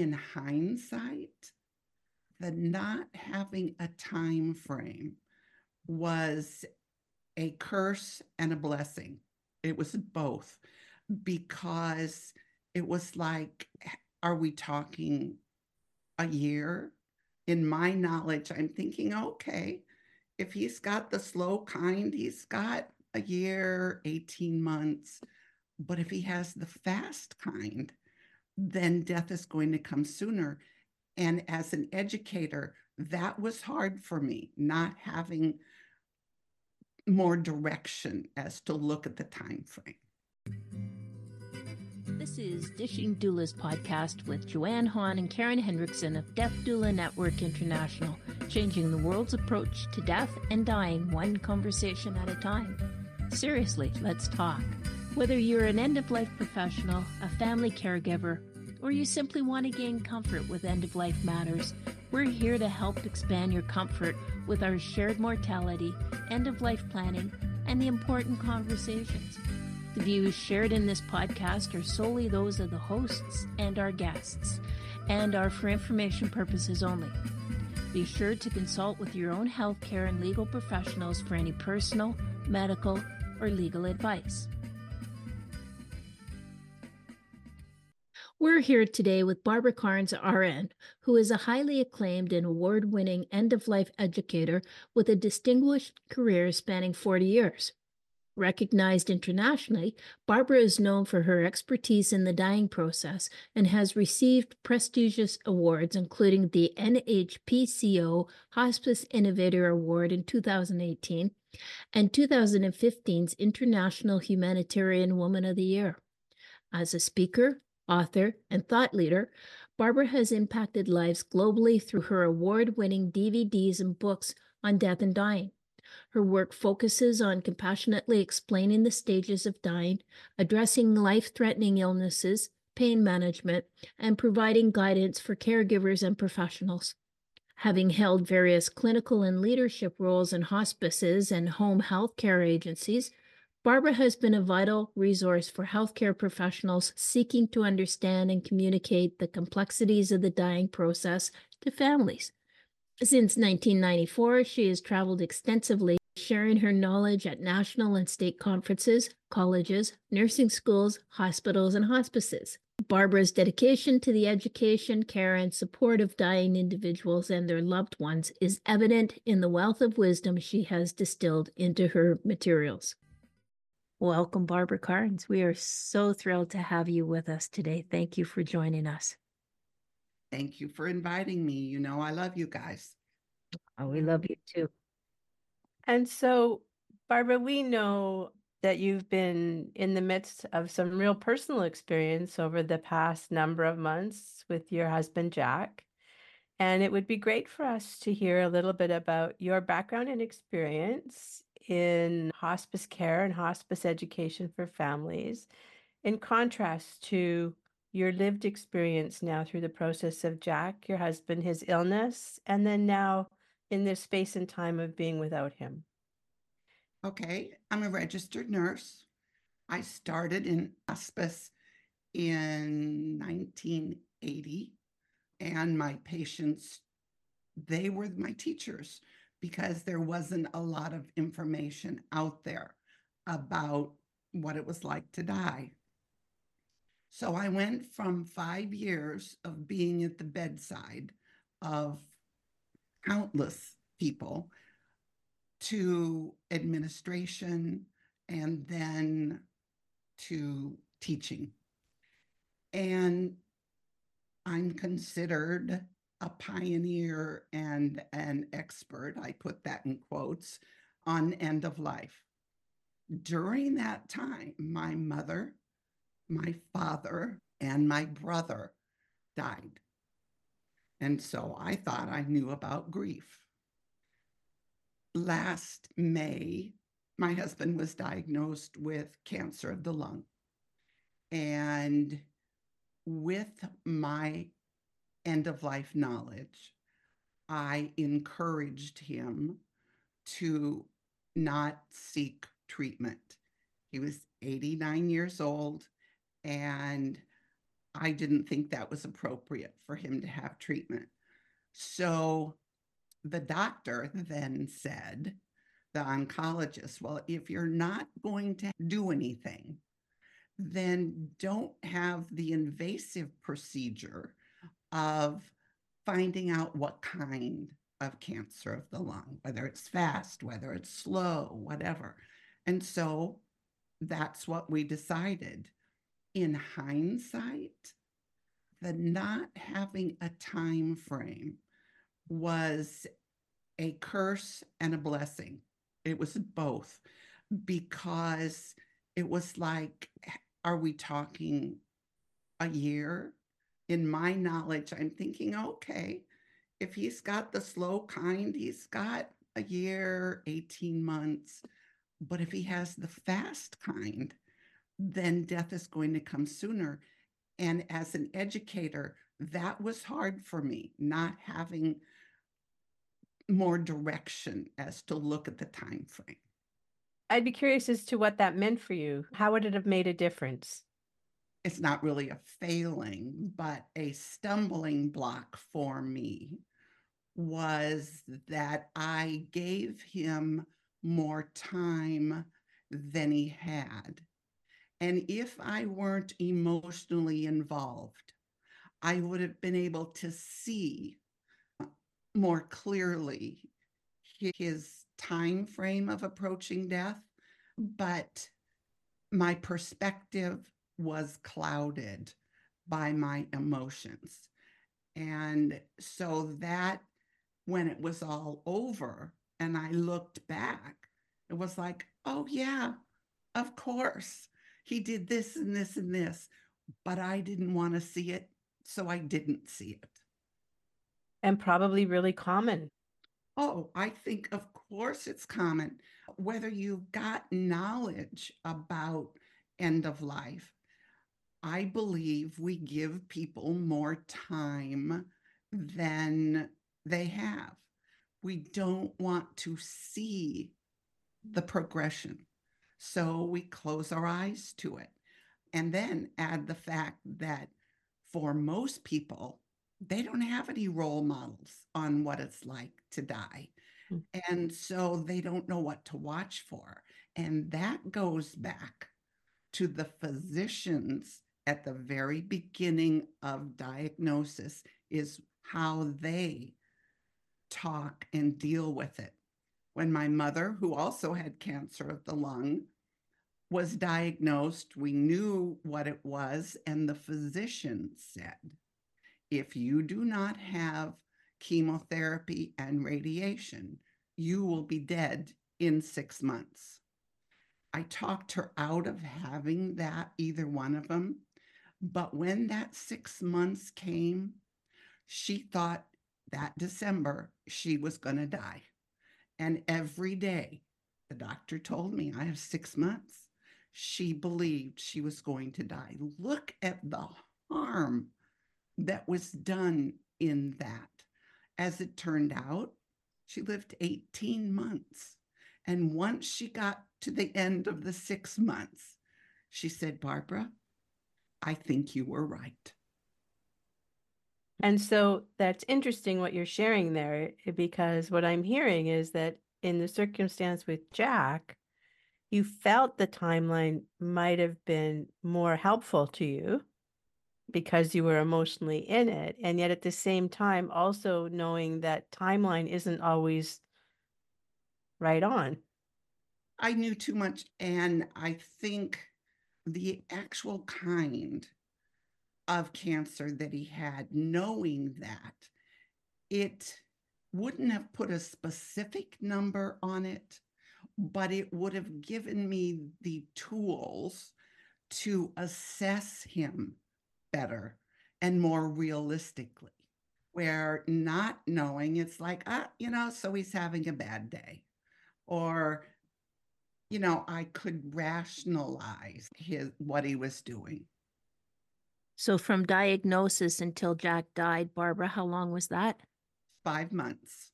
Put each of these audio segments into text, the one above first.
in hindsight, the not having a time frame was a curse and a blessing. It was both because it was like, are we talking a year? In my knowledge, I'm thinking, okay, if he's got the slow kind, he's got a year, 18 months. But if he has the fast kind, then death is going to come sooner. And as an educator, that was hard for me, not having more direction as to look at the time frame. This is Dishing Doulas podcast with Joanne Hahn and Karen Hendrickson of Death Doula Network International, changing the world's approach to death and dying one conversation at a time. Seriously, let's talk. Whether you're an end of life professional, a family caregiver, or you simply want to gain comfort with end of life matters, we're here to help expand your comfort with our shared mortality, end of life planning, and the important conversations. The views shared in this podcast are solely those of the hosts and our guests, and are for information purposes only. Be sure to consult with your own healthcare and legal professionals for any personal, medical, or legal advice. We're here today with Barbara Karnes, RN, who is a highly acclaimed and award winning end of life educator with a distinguished career spanning 40 years. Recognized internationally, Barbara is known for her expertise in the dying process and has received prestigious awards, including the NHPCO Hospice Innovator Award in 2018 and 2015's International Humanitarian Woman of the Year. As a speaker, author, and thought leader, Barbara has impacted lives globally through her award winning DVDs and books on death and dying. Her work focuses on compassionately explaining the stages of dying, addressing life threatening illnesses, pain management, and providing guidance for caregivers and professionals. Having held various clinical and leadership roles in hospices and home health care agencies, Barbara has been a vital resource for healthcare professionals seeking to understand and communicate the complexities of the dying process to families. Since 1994, she has traveled extensively, sharing her knowledge at national and state conferences, colleges, nursing schools, hospitals, and hospices. Barbara's dedication to the education, care, and support of dying individuals and their loved ones is evident in the wealth of wisdom she has distilled into her materials. Welcome, Barbara Karnes. We are so thrilled to have you with us today. Thank you for joining us. Thank you for inviting me. You know, I love you guys. Oh, we love you too. And so, Barbara, we know that you've been in the midst of some real personal experience over the past number of months with your husband, Jack. And it would be great for us to hear a little bit about your background and experience in hospice care and hospice education for families, in contrast to your lived experience now through the process of Jack, your husband, his illness, and then now in this space and time of being without him? Okay, I'm a registered nurse. I started in hospice in 1980, and my patients, they were my teachers because there wasn't a lot of information out there about what it was like to die. So I went from five years of being at the bedside of countless people to administration and then to teaching. And I'm considered a pioneer and an expert, I put that in quotes, on end of life. During that time, my mother, my father, and my brother died. And so I thought I knew about grief. Last May, my husband was diagnosed with cancer of the lung. And with my end of life knowledge, I encouraged him to not seek treatment. He was 89 years old, and I didn't think that was appropriate for him to have treatment. So the doctor then said, the oncologist, well, if you're not going to do anything, then don't have the invasive procedure of finding out what kind of cancer of the lung, whether it's fast, whether it's slow, whatever. And so that's what we decided. In hindsight, the not having a time frame was a curse and a blessing. It was both because it was like, are we talking a year? In my knowledge, I'm thinking, okay, if he's got the slow kind, he's got a year, 18 months. But if he has the fast kind, then death is going to come sooner. And as an educator, that was hard for me, not having more direction as to look at the time frame. I'd be curious as to what that meant for you. How would it have made a difference? It's not really a failing, but a stumbling block for me was that I gave him more time than he had. And if I weren't emotionally involved, I would have been able to see more clearly his time frame of approaching death, but my perspective was clouded by my emotions. And so that when it was all over and I looked back, it was like, oh, yeah, of course. He did this and this and this, but I didn't want to see it. So I didn't see it. And probably really common. Oh, I think, of course, it's common. Whether you've got knowledge about end of life, I believe we give people more time than they have. We don't want to see the progression. So we close our eyes to it. And then add the fact that for most people, they don't have any role models on what it's like to die. Mm. And so they don't know what to watch for. And that goes back to the physicians at the very beginning of diagnosis, is how they talk and deal with it. When my mother, who also had cancer of the lung, was diagnosed, we knew what it was, and the physician said, if you do not have chemotherapy and radiation, you will be dead in six months. I talked her out of having that, either one of them. But when that six months came, she thought that December she was going to die. And every day, the doctor told me I have six months. She believed she was going to die. Look at the harm that was done in that. As it turned out, she lived 18 months. And once she got to the end of the six months, she said, Barbara, I think you were right. And so that's interesting what you're sharing there, eh, because what I'm hearing is that in the circumstance with Jack, you felt the timeline might have been more helpful to you because you were emotionally in it. And yet at the same time, also knowing that timeline isn't always right on. I knew too much. And I think the actual kind of cancer that he had, knowing that it wouldn't have put a specific number on it, but it would have given me the tools to assess him better and more realistically. Where not knowing, it's like, ah, you know, so he's having a bad day. Or, you know, I could rationalize his what he was doing. So from diagnosis until Jack died, Barbara, how long was that? Five months.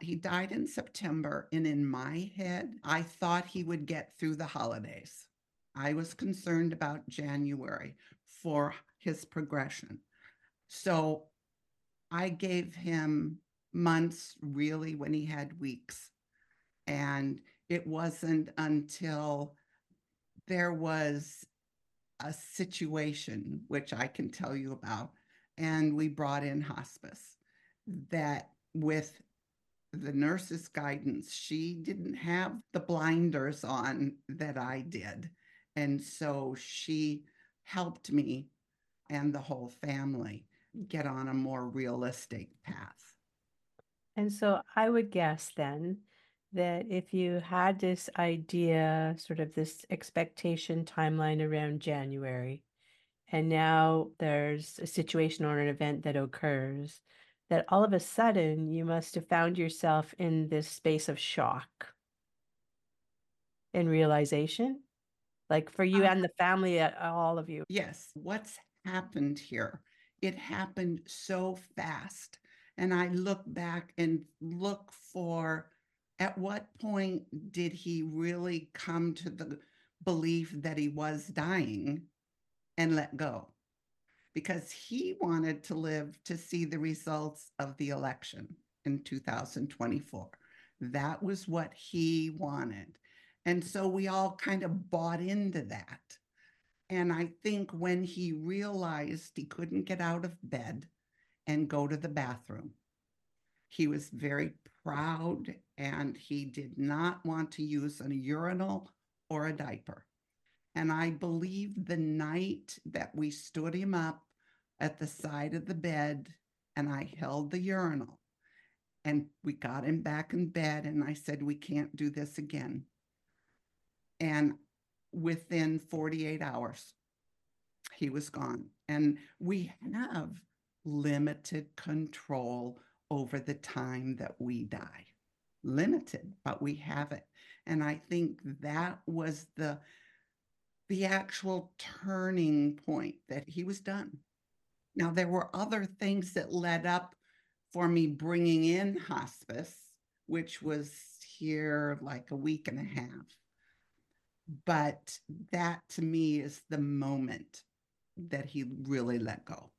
He died in September, and in my head, I thought he would get through the holidays. I was concerned about January for his progression. So I gave him months really when he had weeks. And it wasn't until there was a situation, which I can tell you about, and we brought in hospice that with the nurse's guidance, she didn't have the blinders on that I did. And so she helped me and the whole family get on a more realistic path. And so I would guess then that if you had this idea, sort of this expectation timeline around January, and now there's a situation or an event that occurs, that all of a sudden you must have found yourself in this space of shock and realization, like for you Uh, and the family, uh, all of you. Yes, what's happened here? It happened so fast. And I look back and look for at what point did he really come to the belief that he was dying and let go? Because he wanted to live to see the results of the election in 2024. That was what he wanted. And so we all kind of bought into that. And I think when he realized he couldn't get out of bed and go to the bathroom, he was very proud and he did not want to use a urinal or a diaper. And I believe the night that we stood him up at the side of the bed and I held the urinal and we got him back in bed and I said, We can't do this again. And within 48 hours, he was gone. And we have limited control over the time that we die. Limited, but we have it. And I think that was the the actual turning point that he was done. Now there were other things that led up for me bringing in hospice, which was here like a week and a half. But that to me is the moment that he really let go.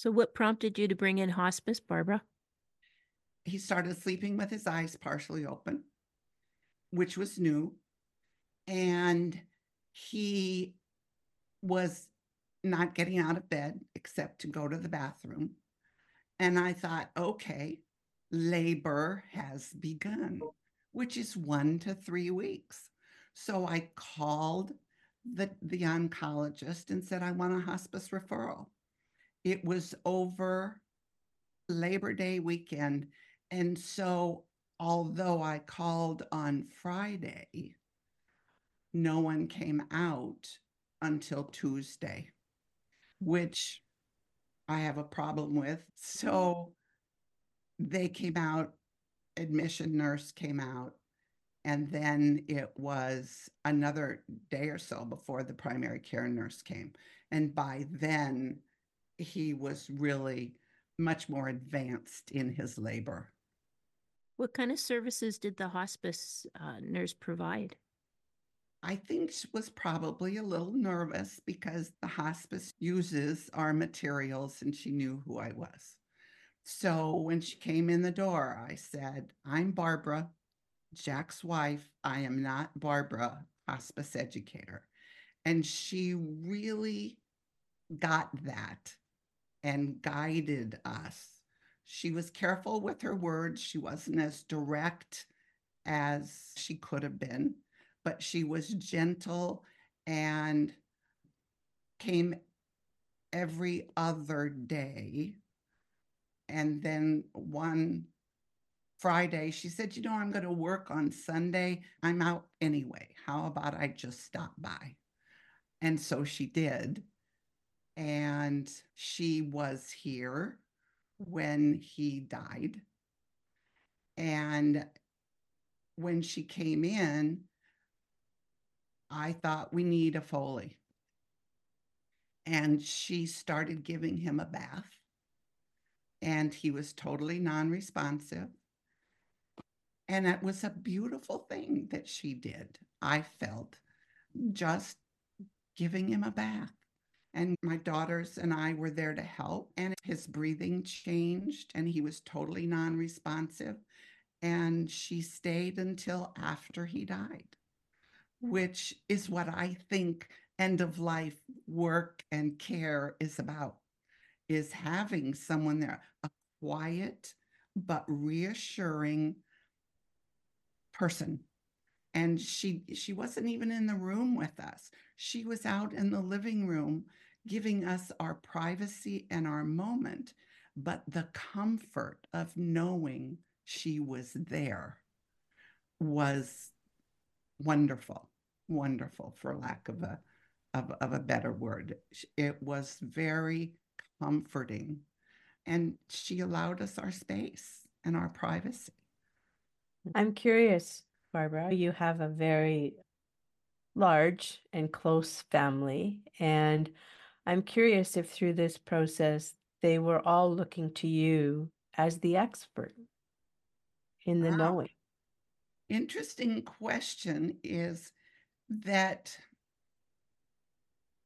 So, what prompted you to bring in hospice, Barbara? He started sleeping with his eyes partially open, which was new. And he was not getting out of bed except to go to the bathroom. And I thought, okay, labor has begun, which is one to three weeks. So I called the, the oncologist and said, I want a hospice referral. It was over Labor Day weekend. And so, although I called on Friday, no one came out until Tuesday, which I have a problem with. So they came out, admission nurse came out, and then it was another day or so before the primary care nurse came. And by then, he was really much more advanced in his labor. What kind of services did the hospice uh, nurse provide? I think she was probably a little nervous because the hospice uses our materials and she knew who I was. So when she came in the door, I said, I'm Barbara, Jack's wife. I am not Barbara, hospice educator. And she really got that and guided us. She was careful with her words. She wasn't as direct as she could have been, but she was gentle and came every other day. And then one Friday, she said, You know, I'm going to work on Sunday. I'm out anyway. How about I just stop by? And so she did. And she was here when he died. And when she came in, I thought we need a Foley. And she started giving him a bath. And he was totally non responsive. And it was a beautiful thing that she did, I felt, just giving him a bath. And my daughters and I were there to help, and his breathing changed, and he was totally non responsive. And she stayed until after he died, which is what I think end of life work and care is about is having someone there a quiet but reassuring person and she she wasn't even in the room with us she was out in the living room giving us our privacy and our moment but the comfort of knowing she was there was wonderful wonderful for lack of a of, of a better word it was very comforting and she allowed us our space and our privacy I'm curious, Barbara, you have a very large and close family. And I'm curious if through this process, they were all looking to you as the expert in the Wow. knowing. interesting question is that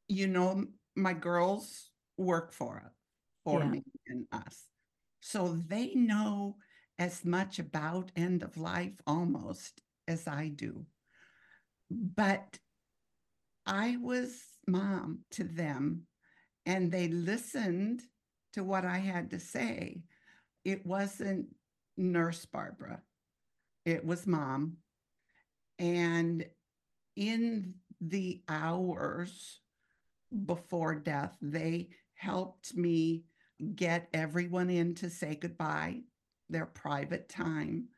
you know my girls work for it for Yeah. me and us so they know as much about end of life almost as i do but i was mom to them and they listened to what i had to say it wasn't nurse barbara it was mom and in the hours before death, they helped me get everyone in to say goodbye, their private time.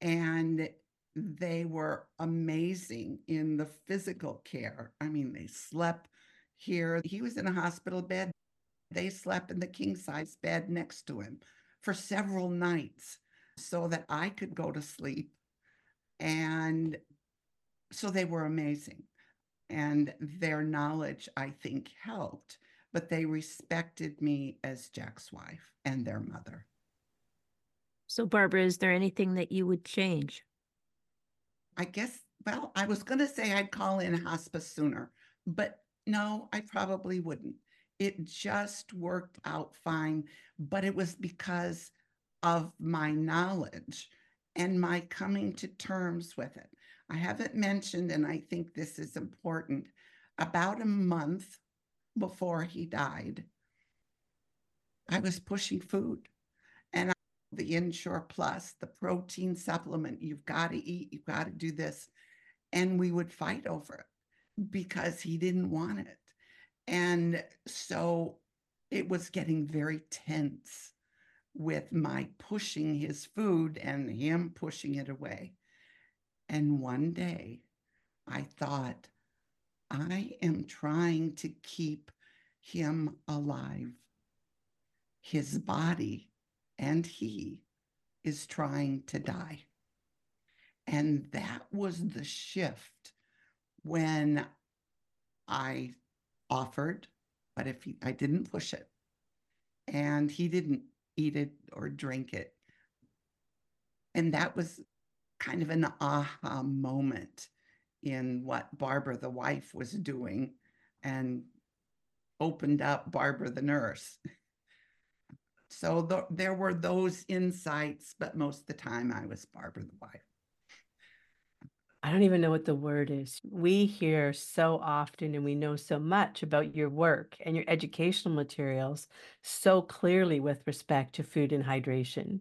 And they were amazing in the physical care. I mean, they slept here. He was in a hospital bed. They slept in the king size bed next to him for several nights so that I could go to sleep. And so they were amazing. And their knowledge, I think, helped, but they respected me as Jack's wife and their mother. So Barbara, is there anything that you would change? I guess, well, I was going to say I'd call in hospice sooner, but no, I probably wouldn't. It just worked out fine, but it was because of my knowledge and my coming to terms with it. I haven't mentioned, and I think this is important, about a month before he died, I was pushing food the Ensure Plus, the protein supplement, you've got to eat, you've got to do this. And we would fight over it because he didn't want it. And so it was getting very tense with my pushing his food and him pushing it away. And one day I thought, I am trying to keep him alive. His body and he is trying to die. And that was the shift when I offered, but if he, I didn't push it and he didn't eat it or drink it. And that was kind of an aha moment in what Barbara, the wife, was doing and opened up Barbara, the nurse. So th- there were those insights, but most of the time I was Barbara, the wife. I don't even know what the word is. We hear so often and we know so much about your work and your educational materials so clearly with respect to food and hydration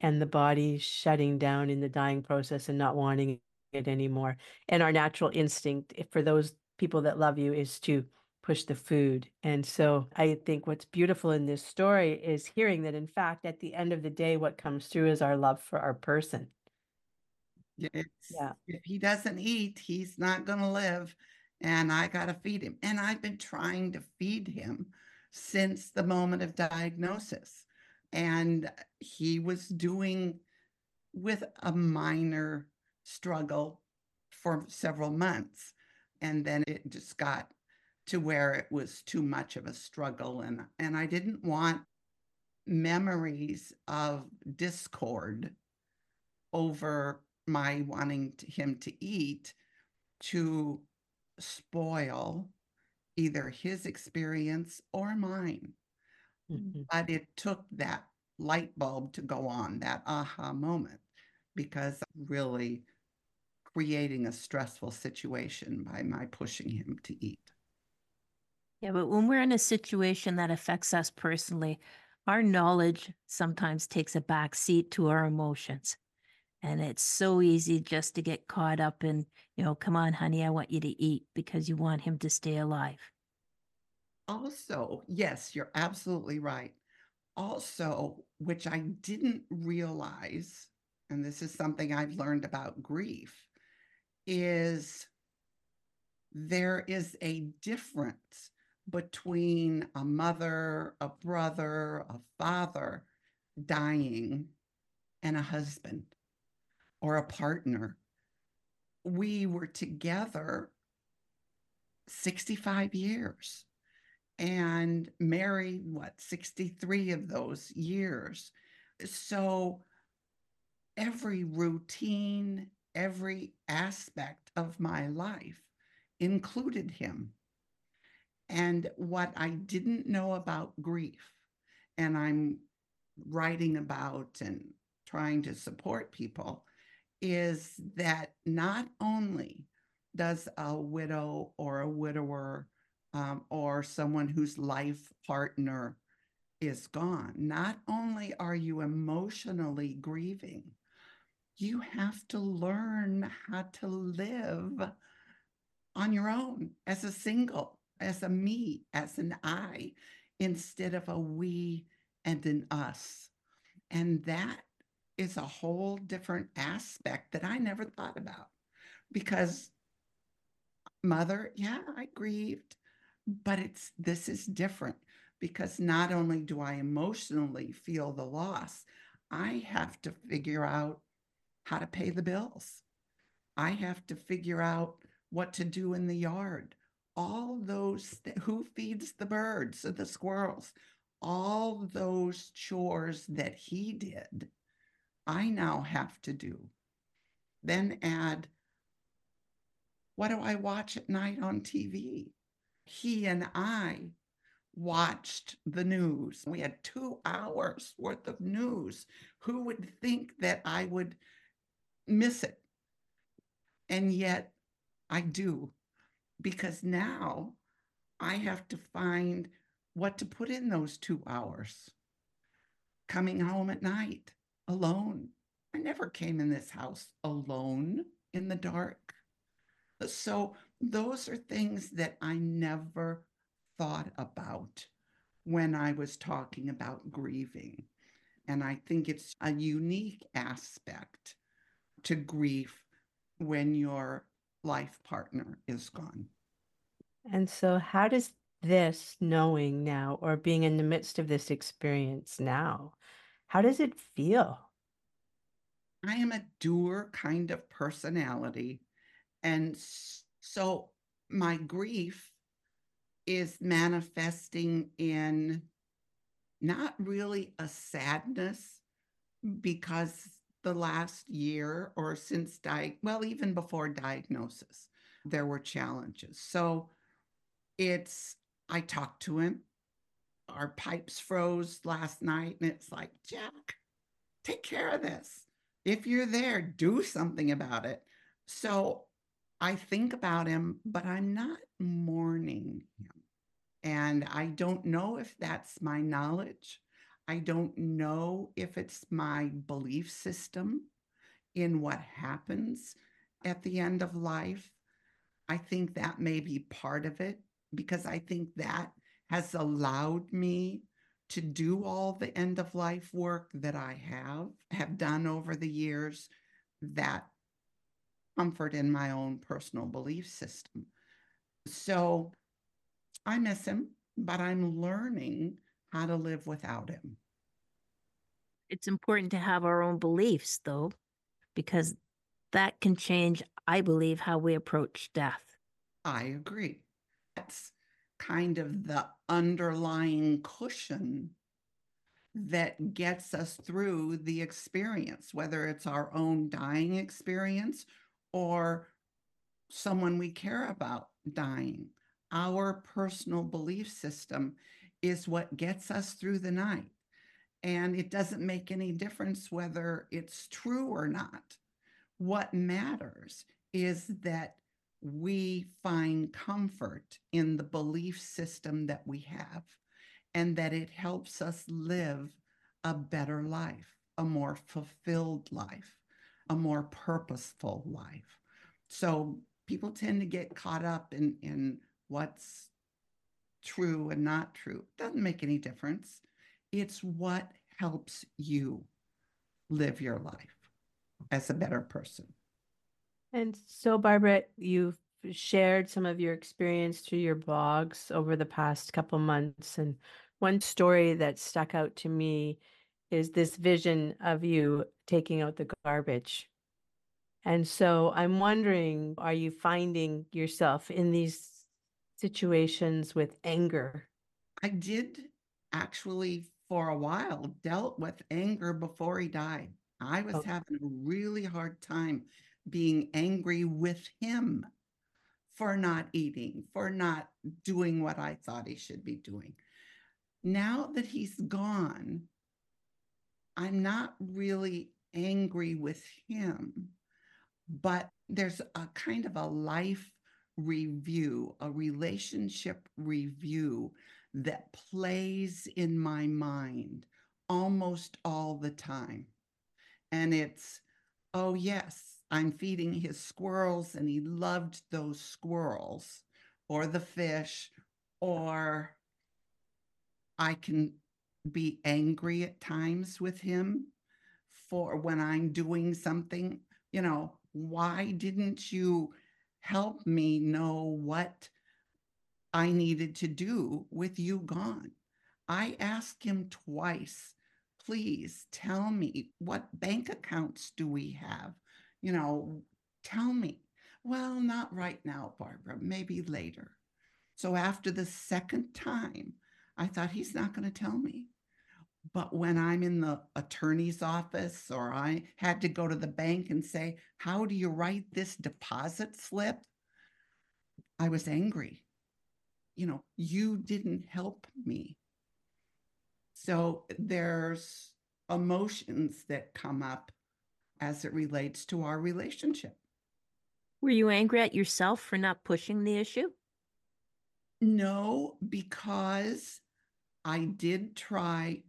and the body shutting down in the dying process and not wanting it anymore. And our natural instinct if- for those people that love you is to push the food. And so I think what's beautiful in this story is hearing that, in fact, at the end of the day, what comes through is our love for our person. Yeah. if he doesn't eat, he's not going to live. And I got to feed him. And I've been trying to feed him since the moment of diagnosis. And he was doing with a minor struggle for several months. And then it just got to where it was too much of a struggle. And, and I didn't want memories of discord over my wanting to, him to eat to spoil either his experience or mine. Mhm. But it took that light bulb to go on, that aha moment, because really creating a stressful situation by my pushing him to eat. Yeah, but when we're in a situation that affects us personally, our knowledge sometimes takes a back seat to our emotions. And it's so easy just to get caught up in, you know, come on, honey, I want you to eat because you want him to stay alive. Also, yes, you're absolutely right. Also, which I didn't realize, and this is something I've learned about grief, is there is a difference between a mother, a brother, a father dying, and a husband or a partner. We were together 65 years and married, what, 63 of those years. So every routine, every aspect of my life included him. And what I didn't know about grief, and I'm writing about and trying to support people, is that not only does a widow or a widower um, or someone whose life partner is gone, not only are you emotionally grieving, you have to learn how to live on your own as a single, as a me, as an I, instead of a we and an us. And that is a whole different aspect that I never thought about because mother, yeah, I grieved, but it's this is different because not only do I emotionally feel the loss, I have to figure out how to pay the bills. I have to figure out what to do in the yard. All those, th- who feeds the birds and the squirrels, all those chores that he did, I now have to do. Then add, what do I watch at night on TV? He and I watched the news. We had two hours worth of news. Who would think that I would miss it? And yet I do, because now I have to find what to put in those two hours. Coming home at night alone. I never came in this house alone in the dark. So, those are things that I never thought about when I was talking about grieving. And I think it's a unique aspect to grief when your life partner is gone. And so, how does this knowing now or being in the midst of this experience now, how does it feel? I am a doer kind of personality. And so my grief is manifesting in not really a sadness because the last year or since di well even before diagnosis there were challenges. So it's i talked to him. Our pipes froze last night and it's like jack take care of this. If you're there do something about it. So i think about him but i'm not mourning him. And I don't know if that's my knowledge. I don't know if it's my belief system in what happens at the end of life. I think that may be part of it because I think that has allowed me to do all the end of life work that I have have done over the years that comfort in my own personal belief system. So I miss him, but I'm learning how to live without him. It's important to have our own beliefs, though, because that can change, I believe, how we approach death. I agree. That's kind of the underlying cushion that gets us through the experience, whether it's our own dying experience or someone we care about dying. our personal belief system is what gets us through the night. And it doesn't make any difference whether it's true or not. What matters is that we find comfort in the belief system that we have and that it helps us live a better life, a more fulfilled life, a more purposeful life. So people tend to get caught up in, in what's true and not true. Doesn't make any difference. It's what helps you live your life as a better person. And so, Barbara, you've shared some of your experience through your blogs over the past couple months. And one story that stuck out to me is this vision of you taking out the garbage. And so I'm wondering are you finding yourself in these situations with anger? I did actually, for a while, dealt with anger before he died. I was Okay. having a really hard time being angry with him for not eating, for not doing what I thought he should be doing. Now that he's gone, I'm not really angry with him, but there's a kind of a life review, a relationship review that plays in my mind almost all the time. And it's, oh, yes, I'm feeding his squirrels and he loved those squirrels or the fish, or I can be angry at times with him for when I'm doing something, you know, why didn't you help me know what I needed to do with you gone? I asked him twice, please tell me what bank accounts do we have? You know, tell me. Well, not right now, Barbara, maybe later. So after the second time, I thought he's not going to tell me. But when I'm in the attorney's office or I had to go to the bank and say, How do you write this deposit slip? I was angry. You know, you didn't help me. So there's emotions that come up as it relates to our relationship. Were you angry at yourself for not pushing the issue? No, because I did try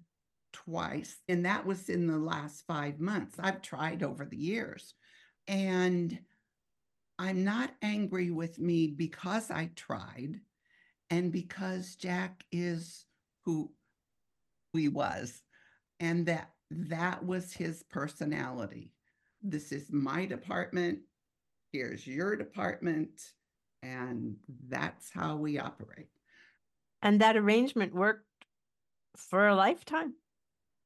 twice, and that was in the last five months. I've tried over the years. And I'm not angry with me because I tried and because Jack is who he was and that that was his personality. This is my department. Here's your department. And that's how we operate. And that arrangement worked for a lifetime.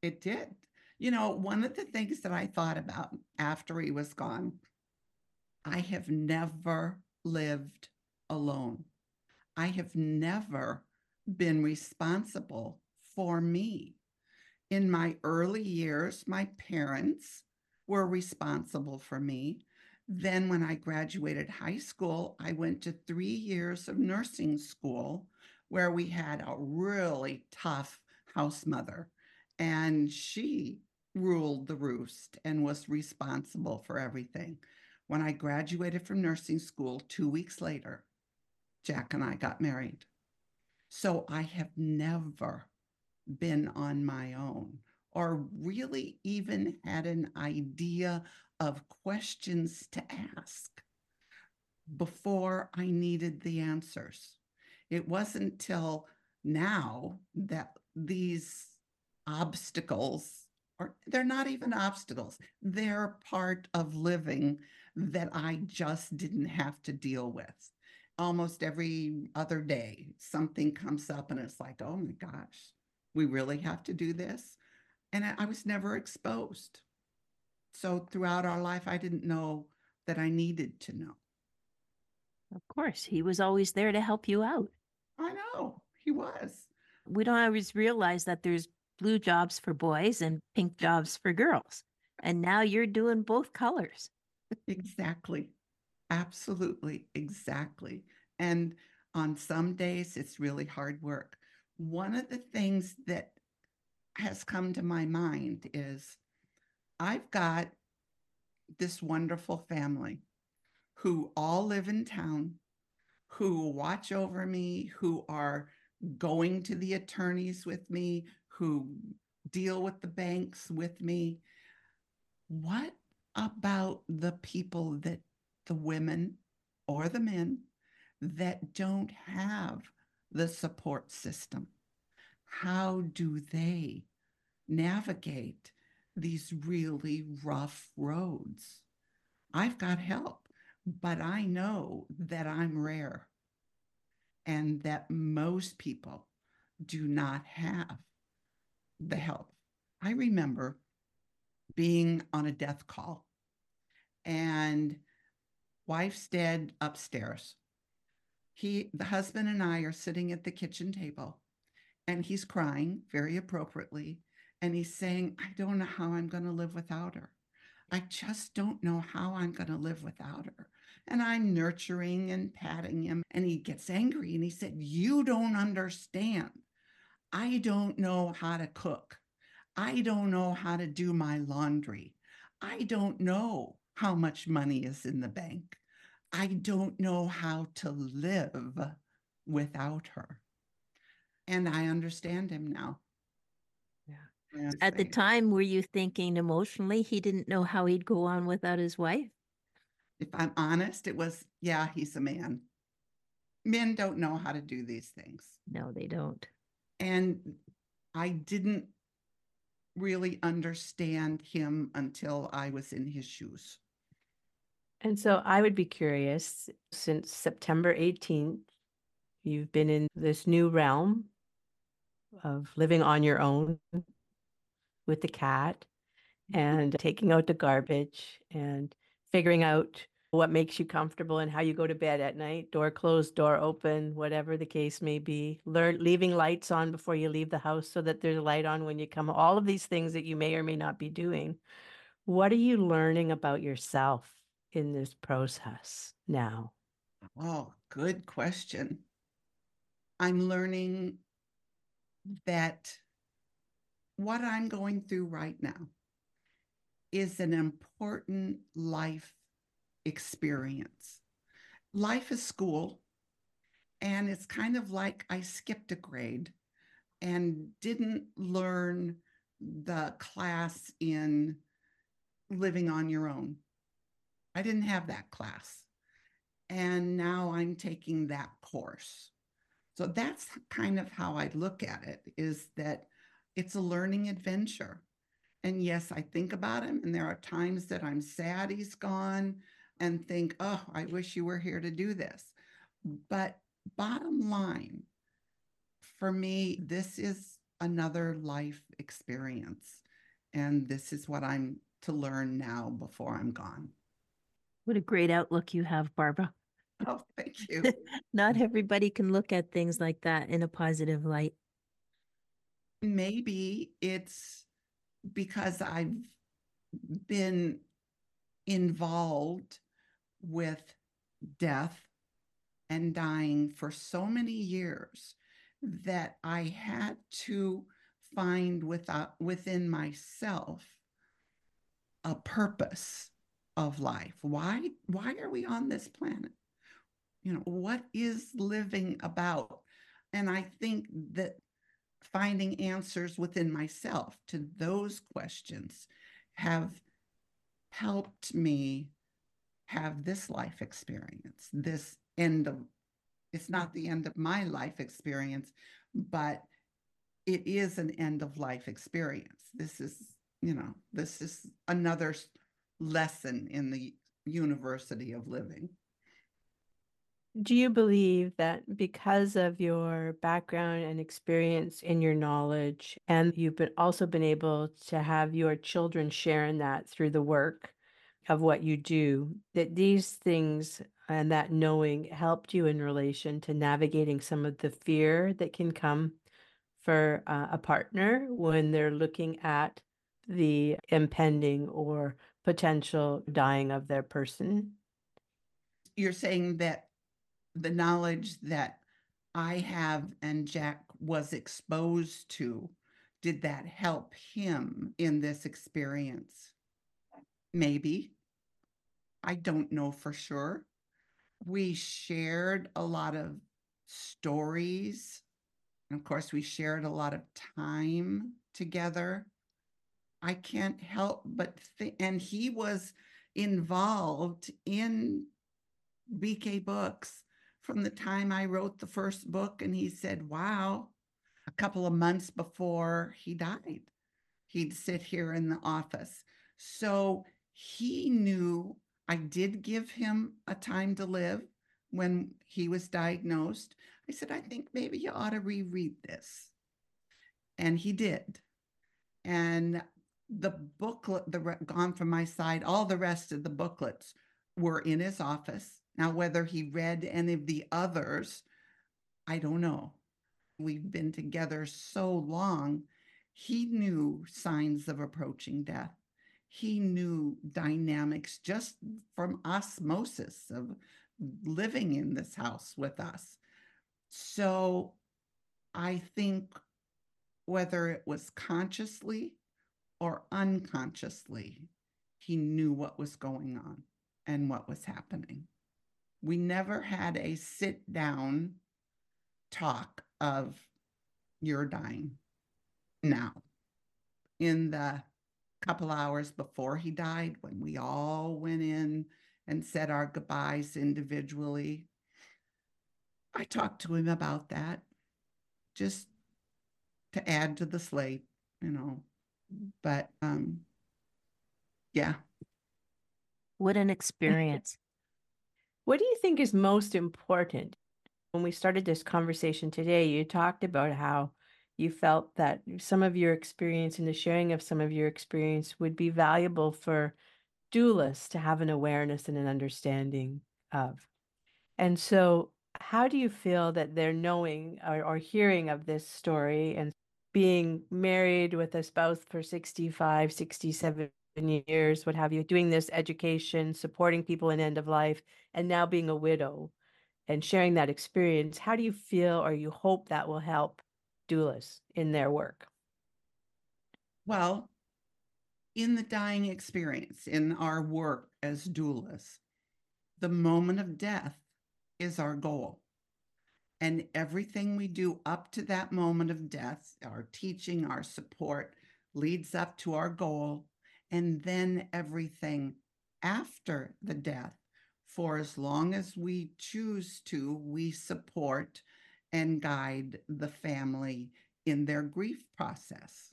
It did. You know, one of the things that I thought about after he was gone, I have never lived alone. I have never been responsible for me. In my early years, my parents were responsible for me. Then, when I graduated high school, I went to three years of nursing school where we had a really tough house mother, and she ruled the roost and was responsible for everything. When I graduated from nursing school two weeks later, Jack and I got married. So I have never been on my own or really even had an idea of questions to ask before I needed the answers. It wasn't till now that these obstacles, or they're not even obstacles, they're part of living that I just didn't have to deal with. Almost every other day, something comes up and it's like, oh my gosh, we really have to do this. And I was never exposed. So throughout our life, I didn't know that I needed to know. Of course, he was always there to help you out. I know he was. We don't always realize that there's blue jobs for boys and pink jobs for girls. And now you're doing both colors. Exactly. Absolutely. Exactly. And On some days, it's really hard work. One of the things that has come to my mind is I've got this wonderful family who all live in town, who watch over me, who are going to the attorneys with me, who deal with the banks with me. What about the people that the women or the men that don't have the support system? How do they navigate these really rough roads? I've got help, but I know that I'm rare and that most people do not have the help. I remember being on a death call and wife's dead upstairs. He, the husband and I are sitting at the kitchen table and he's crying very appropriately. And he's saying, I don't know how I'm going to live without her. I just don't know how I'm going to live without her. And I'm nurturing and patting him. And he gets angry and he said, You don't understand. I don't know how to cook. I don't know how to do my laundry. I don't know how much money is in the bank. I don't know how to live without her. And I understand him now. Yeah. And At the say, time, were you thinking emotionally he didn't know how he'd go on without his wife? If I'm honest, it was, yeah, he's a man. Men don't know how to do these things. No, they don't. And I didn't really understand him until I was in his shoes. And so I would be curious since September 18th, you've been in this new realm of living on your own with the cat mm-hmm. and taking out the garbage and figuring out what makes you comfortable and how you go to bed at night, door closed, door open, whatever the case may be. Learn leaving lights on before you leave the house so that there's light on when you come. All of these things that you may or may not be doing. What are you learning about yourself in this process now? Oh, good question. I'm learning that what I'm going through right now is an important life experience. Life is school, and it's kind of like I skipped a grade and didn't learn the class in living on your own. I didn't have that class. And now I'm taking that course. So that's kind of how I look at it is that it's a learning adventure. And yes, I think about him, and there are times that I'm sad he's gone and think, oh, I wish you were here to do this. But bottom line, for me, this is another life experience. And this is what I'm to learn now before I'm gone. What a great outlook you have, Barbara. Oh, thank you. Not everybody can look at things like that in a positive light. maybe it's because I've been involved with death and dying for so many years that I had to find without uh, within myself a purpose of life. Why why are we on this planet? You know, what is living about? And I think that finding answers within myself to those questions have helped me have this life experience, this end of it's not the end of my life experience, but it is an end of life experience. This is, you know, this is another lesson in the university of living. Do you believe that because of your background and experience in your knowledge, and you've been also been able to have your children share in that through the work of what you do, that these things and that knowing helped you in relation to navigating some of the fear that can come for uh, a partner when they're looking at the impending or potential dying of their person? You're saying that the knowledge that I have and Jack was exposed to, did that help him in this experience? Maybe. I don't know for sure. We shared a lot of stories. And of course, we shared a lot of time together. I can't help but think, and he was involved in BK Books from the time I wrote the first book. And he said, wow, a couple of months before he died, he'd sit here in the office. So he knew I did give him a time to live when he was diagnosed. I said, I think maybe you ought to reread this. And he did. And the booklet, the gone from my sight, all the rest of the booklets were in his office. Now, whether he read any of the others, I don't know. We've been together so long. He knew signs of approaching death. He knew dynamics just from osmosis of living in this house with us. So I think whether it was consciously or unconsciously, he knew what was going on and what was happening. We never had a sit down talk of you're dying now. In the couple hours before he died, when we all went in and said our goodbyes individually, I talked to him about that just to add to the slate, you know. But um yeah, What an experience. What do you think is most important? When we started this conversation today, you talked about how you felt that some of your experience and the sharing of some of your experience would be valuable for doulas to have an awareness and an understanding of. And so, how do you feel that they're knowing or, or hearing of this story and being married with a spouse for 65, 67 years, what have you, doing this education, supporting people in end of life, and now being a widow and sharing that experience? How do you feel or you hope that will help doulas in their work? well, in the dying experience, in our work as doulas, the moment of death is our goal. And everything we do up to that moment of death, our teaching, our support, leads up to our goal. And then everything after the death, for as long as we choose to, we support and guide the family in their grief process.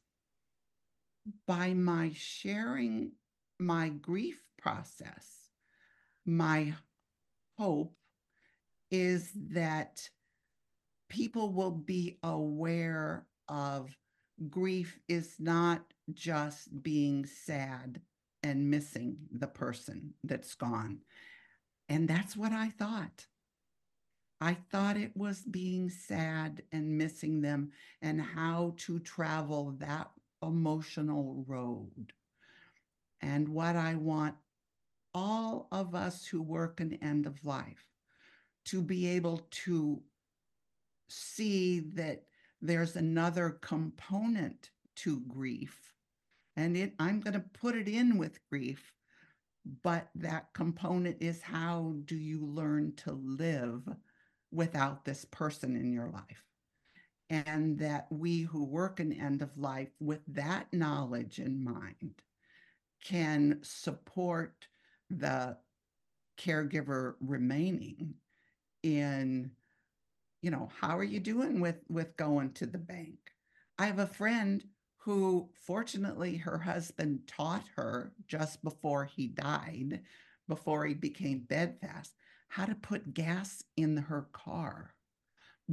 By my sharing my grief process, my hope is that people will be aware of grief is not just being sad and missing the person that's gone. And that's what I thought. I thought it was being sad and missing them and how to travel that emotional road. And what I want all of us who work in end of life to be able to see that there's another component to grief. And it, I'm going to put it in with grief, but that component is how do you learn to live without this person in your life? And that we who work in end of life with that knowledge in mind can support the caregiver remaining in you know how are you doing with with going to the bank i have a friend who fortunately her husband taught her just before he died before he became bedfast how to put gas in her car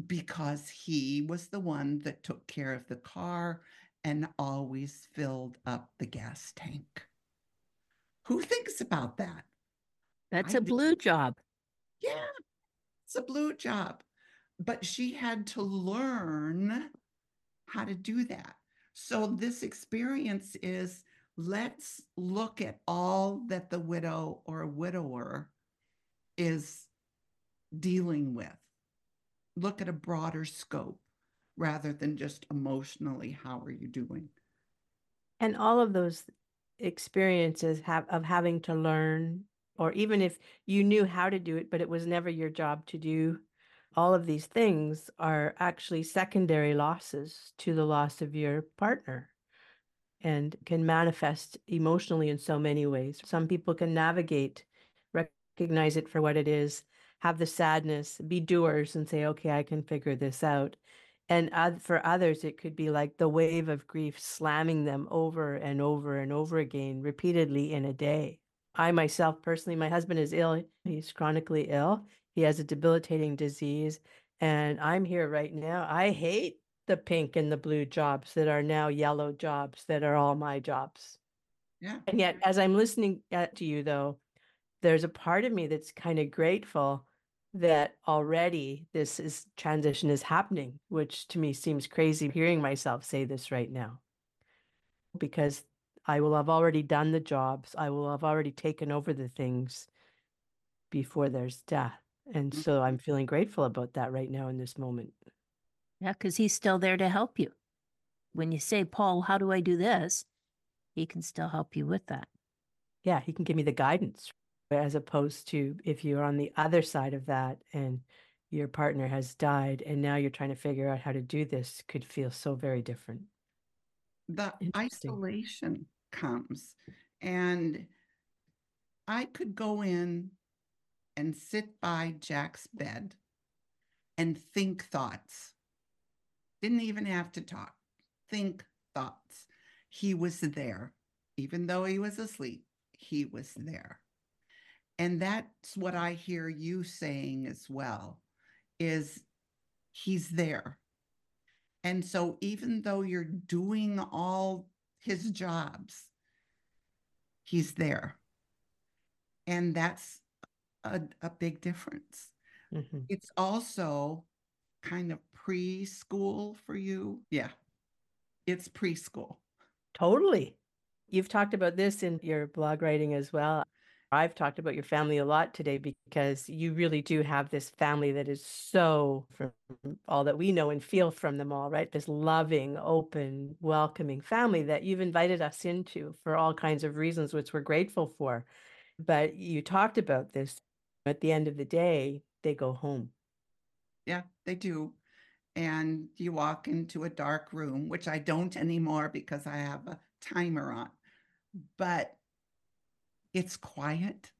because he was the one that took care of the car and always filled up the gas tank who thinks about that That's I a blue job. yeah, it's a blue job. But she had to learn how to do that. So this experience is let's look at all that the widow or widower is dealing with look at a broader scope rather than just emotionally, how are you doing? And all of those experiences have of having to learn, or even if you knew how to do it, but it was never your job to do, all of these things are actually secondary losses to the loss of your partner and can manifest emotionally in so many ways. Some people can navigate, recognize it for what it is, have the sadness, be doers and say, okay, I can figure this out. And oth- for others, it could be like the wave of grief slamming them over and over and over again, repeatedly in a day. I myself, personally, my husband is ill. He's chronically ill. He has a debilitating disease. And I'm here right now. I hate the pink and the blue jobs that are now yellow jobs that are all my jobs. Yeah. And yet, as I'm listening to you, though, there's a part of me that's kind of grateful that already this is transition is happening, which to me seems crazy hearing myself say this right now. Because I will have already done the jobs, I will have already taken over the things before there's death. And Mhm. so I'm feeling grateful about that right now in this moment. Yeah, because he's still there to help you. When you say, Paul, how do I do this? He can still help you with that. yeah, he can give me the guidance as opposed to if you're on the other side of that and your partner has died and now you're trying to figure out how to do this could feel so very different. the isolation comes and i could go in and sit by jack's bed and think thoughts. Didn't even have to talk. Think thoughts. He was there. Even though he was asleep he was there and that's what i hear you saying as well is he's there and so, even though you're doing all his jobs, he's there. And that's a, a big difference. Mhm. It's also kind of preschool for you. Yeah, it's preschool. Totally. You've talked about this in your blog writing as well. I've talked about your family a lot today because you really do have this family that is so, from all that we know and feel from them all, right? This loving, open, welcoming family that you've invited us into for all kinds of reasons, which we're grateful for. But you talked about this. At the end of the day, they go home. Yeah, they do. And you walk into a dark room, which I don't anymore because I have a timer on, but it's quiet.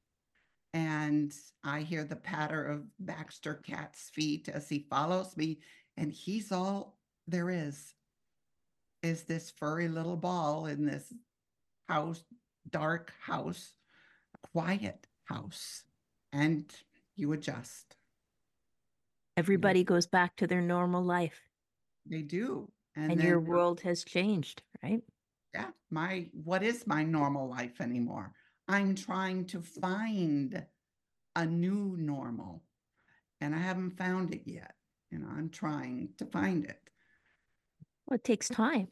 And I hear the patter of Baxter Cat's feet as he follows me, and he's all there is. Is this furry little ball in this house, dark house, quiet house, and you adjust. Everybody goes back to their normal life, They do. and, then your world has changed, right? yeah, my what is my normal life anymore? I'm trying to find a new normal and I haven't found it yet. You know, I'm trying to find it. Well, it takes time.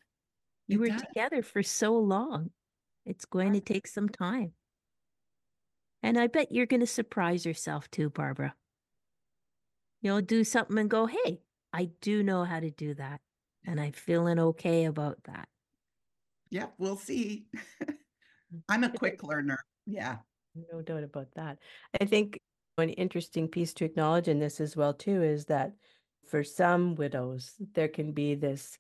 You It were does. together for so long. It's going to take some time. And I bet you're going to surprise yourself too, Barbara. You'll do something and go, hey, I do know how to do that. And I'm feeling okay about that. Yeah, we'll see. I'm a quick learner. Yeah. No doubt about that. I think an interesting piece to acknowledge in this as well too is that for some widows there can be this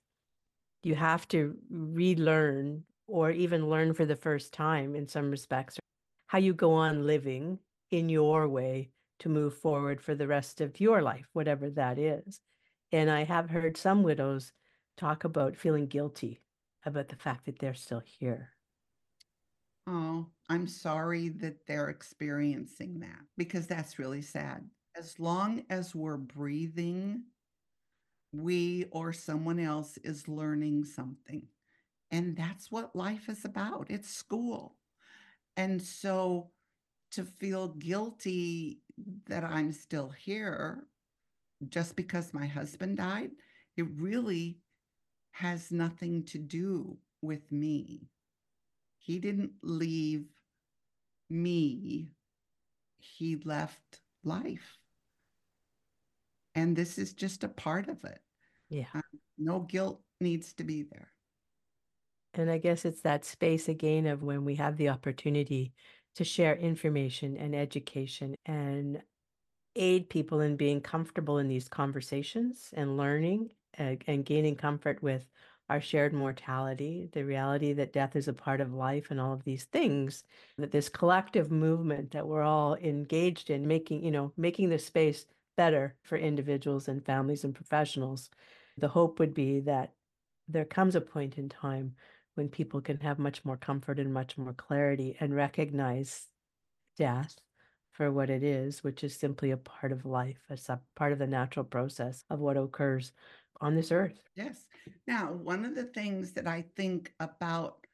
you have to relearn or even learn for the first time in some respects how you go on living in your way to move forward for the rest of your life whatever that is and i have heard some widows talk about feeling guilty about the fact that they're still here Oh, I'm sorry that they're experiencing that because that's really sad. As long as we're breathing, we or someone else is learning something. And that's what life is about. It's school. And so to feel guilty that I'm still here just because my husband died, it really has nothing to do with me. He didn't leave me, he left life. And this is just a part of it. Yeah. No guilt needs to be there. And I guess it's that space again of when we have the opportunity to share information and education and aid people in being comfortable in these conversations and learning uh, and gaining comfort with our shared mortality, the reality that death is a part of life and all of these things, that this collective movement that we're all engaged in making, you know, making the space better for individuals and families and professionals. The hope would be that there comes a point in time when people can have much more comfort and much more clarity and recognize death for what it is, which is simply a part of life, a sub- part of the natural process of what occurs on this earth. Yes. Now, one of the things that I think about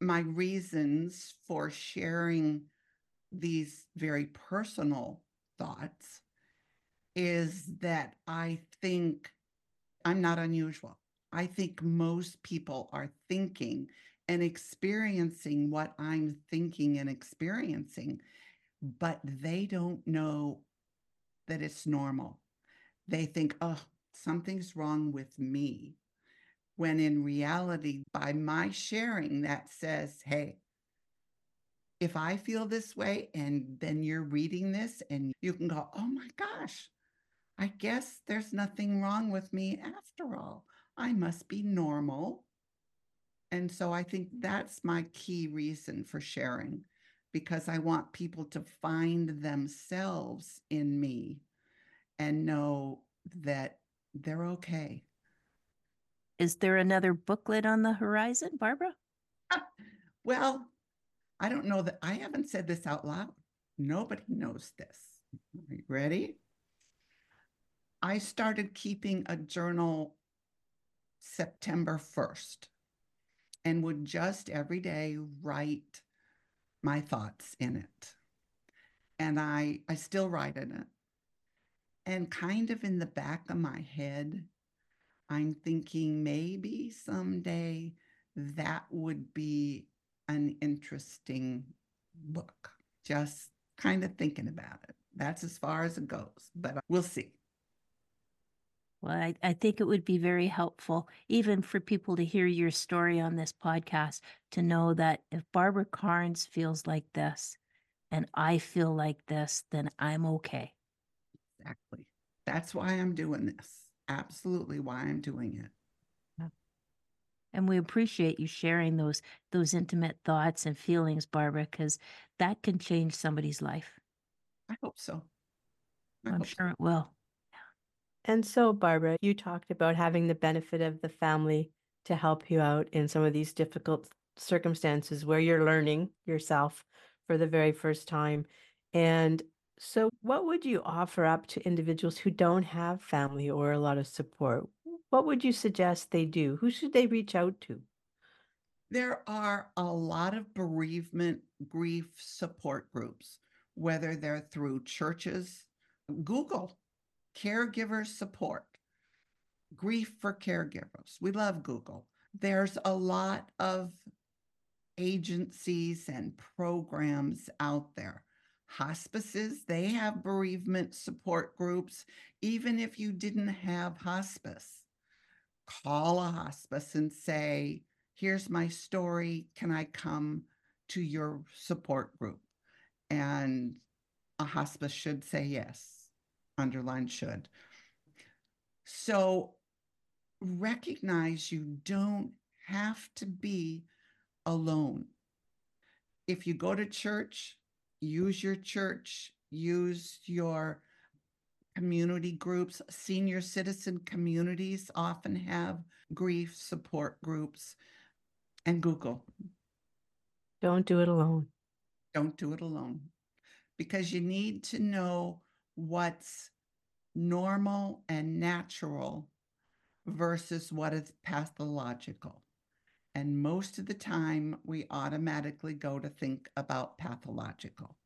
my reasons for sharing these very personal thoughts is that I think I'm not unusual. I think most people are thinking and experiencing what I'm thinking and experiencing, but they don't know that it's normal. They think, oh, something's wrong with me. When in reality, by my sharing, that says, hey, if I feel this way, and then you're reading this, and you can go, oh my gosh, I guess there's nothing wrong with me after all. I must be normal. And so I think that's my key reason for sharing because I want people to find themselves in me and know that they're okay. Is there another booklet on the horizon, Barbara? Well, I don't know that I haven't said this out loud. Nobody knows this. Are you ready? I started keeping a journal September 1st and would just every day write my thoughts in it. And I I still write in it. And kind of in the back of my head, I'm thinking maybe someday that would be an interesting book. Just kind of thinking about it. That's as far as it goes, but we'll see. Well, I, I think it would be very helpful, even for people to hear your story on this podcast, to know that if Barbara Karnes feels like this and I feel like this, then I'm okay. Exactly. That's why I'm doing this. Absolutely why I'm doing it. And we appreciate you sharing those those intimate thoughts and feelings, Barbara, because that can change somebody's life. I hope so. I I'm hope so. sure it will. And so, Barbara, you talked about having the benefit of the family to help you out in some of these difficult circumstances where you're learning yourself for the very first time. And so, what would you offer up to individuals who don't have family or a lot of support? What would you suggest they do? Who should they reach out to? There are a lot of bereavement grief support groups, whether they're through churches, Google caregiver support, grief for caregivers. We love Google. There's a lot of agencies and programs out there. Hospices, they have bereavement support groups. Even if you didn't have hospice, call a hospice and say, here's my story. Can I come to your support group? And a hospice should say yes, underline should. So recognize you don't have to be alone. If you go to church, use your church, use your community groups. Senior citizen communities often have grief support groups and Google. Don't do it alone. Don't do it alone because you need to know what's normal and natural versus what is pathological. And most of the time, we automatically go to think about pathological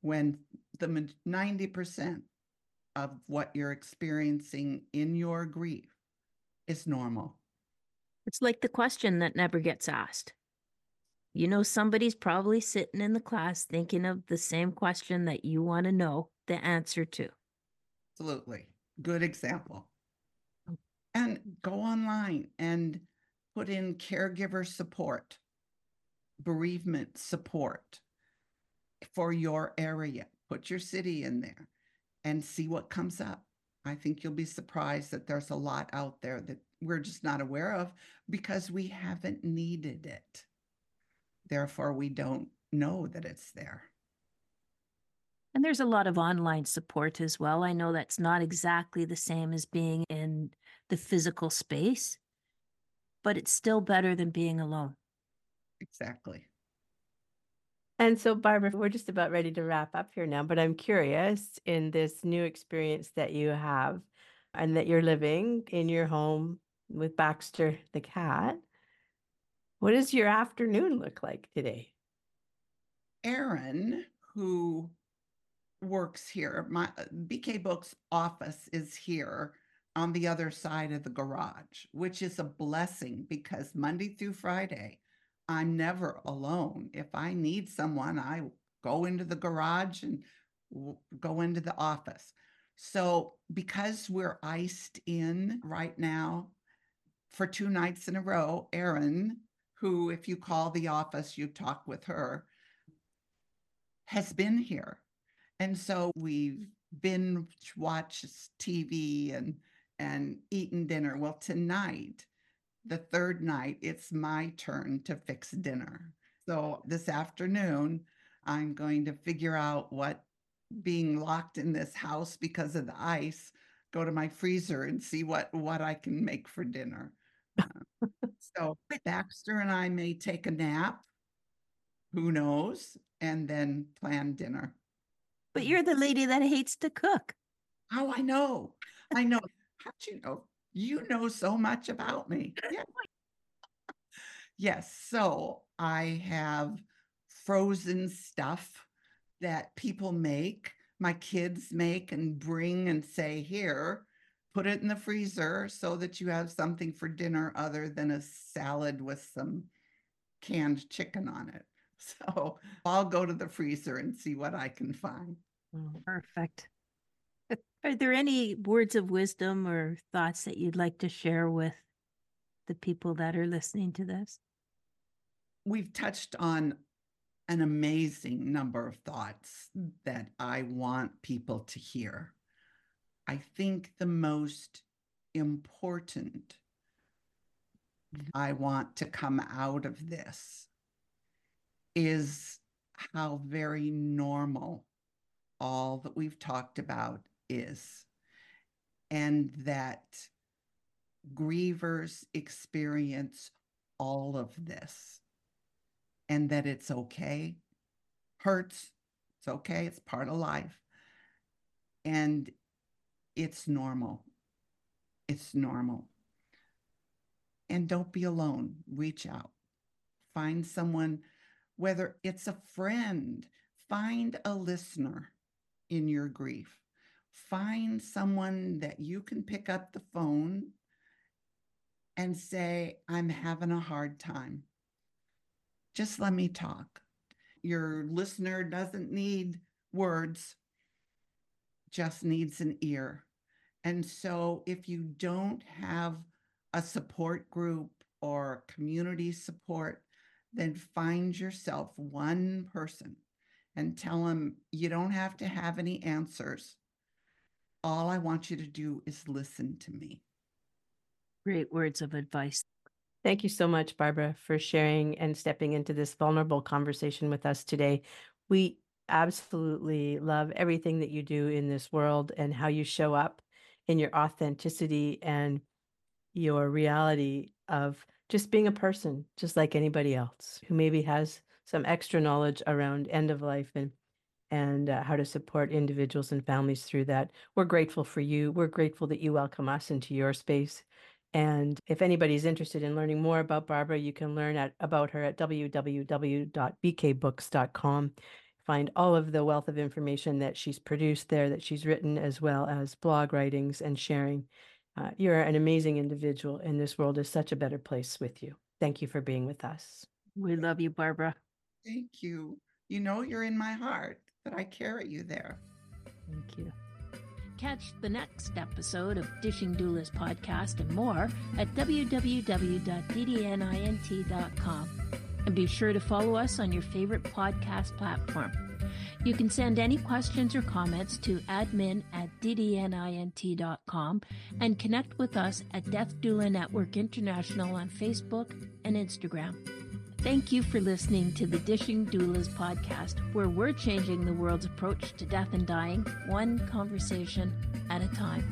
when the 90% of what you're experiencing in your grief is normal. It's like the question that never gets asked. You know, somebody's probably sitting in the class thinking of the same question that you want to know the answer to. Absolutely. good example. Mm. And go online and put in caregiver support, bereavement support for your area. Put your city in there and see what comes up. I think you'll be surprised that there's a lot out there that we're just not aware of because we haven't needed it. Therefore, we don't know that it's there. And there's a lot of online support as well. I know that's not exactly the same as being in the physical space, but it's still better than being alone. Exactly. And so, Barbara, we're just about ready to wrap up here now, but I'm curious in this new experience that you have and that you're living in your home with Baxter the cat. What does your afternoon look like today? Aaron, who works here, my uh, BK Books office is here on the other side of the garage, which is a blessing because Monday through Friday, I'm never alone. If I need someone, I go into the garage and go into the office. So, because we're iced in right now for two nights in a row, Erin, who, if you call the office, you talk with her, has been here. And so we've been watched TV and and eaten dinner. Well, tonight the third night, it's my turn to fix dinner. So this afternoon, I'm going to figure out what being locked in this house because of the ice, go to my freezer and see what what I can make for dinner. Uh, so Baxter and I may take a nap, who knows, and then plan dinner. But you're the lady that hates to cook. Oh, I know. I know. How'd you know? You know so much about me. Yeah. yes. So I have frozen stuff that people make, my kids make and bring and say, here, put it in the freezer so that you have something for dinner other than a salad with some canned chicken on it. So I'll go to the freezer and see what I can find. Oh, perfect. Are there any words of wisdom or thoughts that you'd like to share with the people that are listening to this? We've touched on an amazing number of thoughts that I want people to hear. I think the most important mm-hmm. I want to come out of this is how very normal all that we've talked about is, and that grievers experience all of this, and that it's okay. Hurts, it's okay, it's part of life. And it's normal. It's normal. And don't be alone. Reach out. Find someone, whether it's a friend, find a listener in your grief find someone that you can pick up the phone and say, I'm having a hard time. Just let me talk. Your listener doesn't need words, just needs an ear. And so if you don't have a support group or community support, then find yourself one person and tell them you don't have to have any answers all I want you to do is listen to me. Great words of advice. Thank you so much, Barbara, for sharing and stepping into this vulnerable conversation with us today. We absolutely love everything that you do in this world and how you show up in your authenticity and your reality of just being a person, just like anybody else who maybe has some extra knowledge around end of life and and uh, how to support individuals and families through that. We're grateful for you. We're grateful that you welcome us into your space. And if anybody's interested in learning more about Barbara, you can learn at, about her at www.bkbooks.com. Find all of the wealth of information that she's produced there, that she's written, as well as blog writings and sharing. Uh, you're an amazing individual, and this world is such a better place with you. Thank you for being with us. We love you, Barbara. Thank you. You know, you're in my heart that I carry you there. Thank you. catch the next episode of Dishing Doulas podcast and more at www.ddnint.com. And be sure to follow us on your favorite podcast platform. You can send any questions or comments to admin at ddnint.com and connect with us at Death Doula Network International on Facebook and Instagram. Thank you for listening to the Dishing Doulas podcast, where we're changing the world's approach to death and dying, one conversation at a time.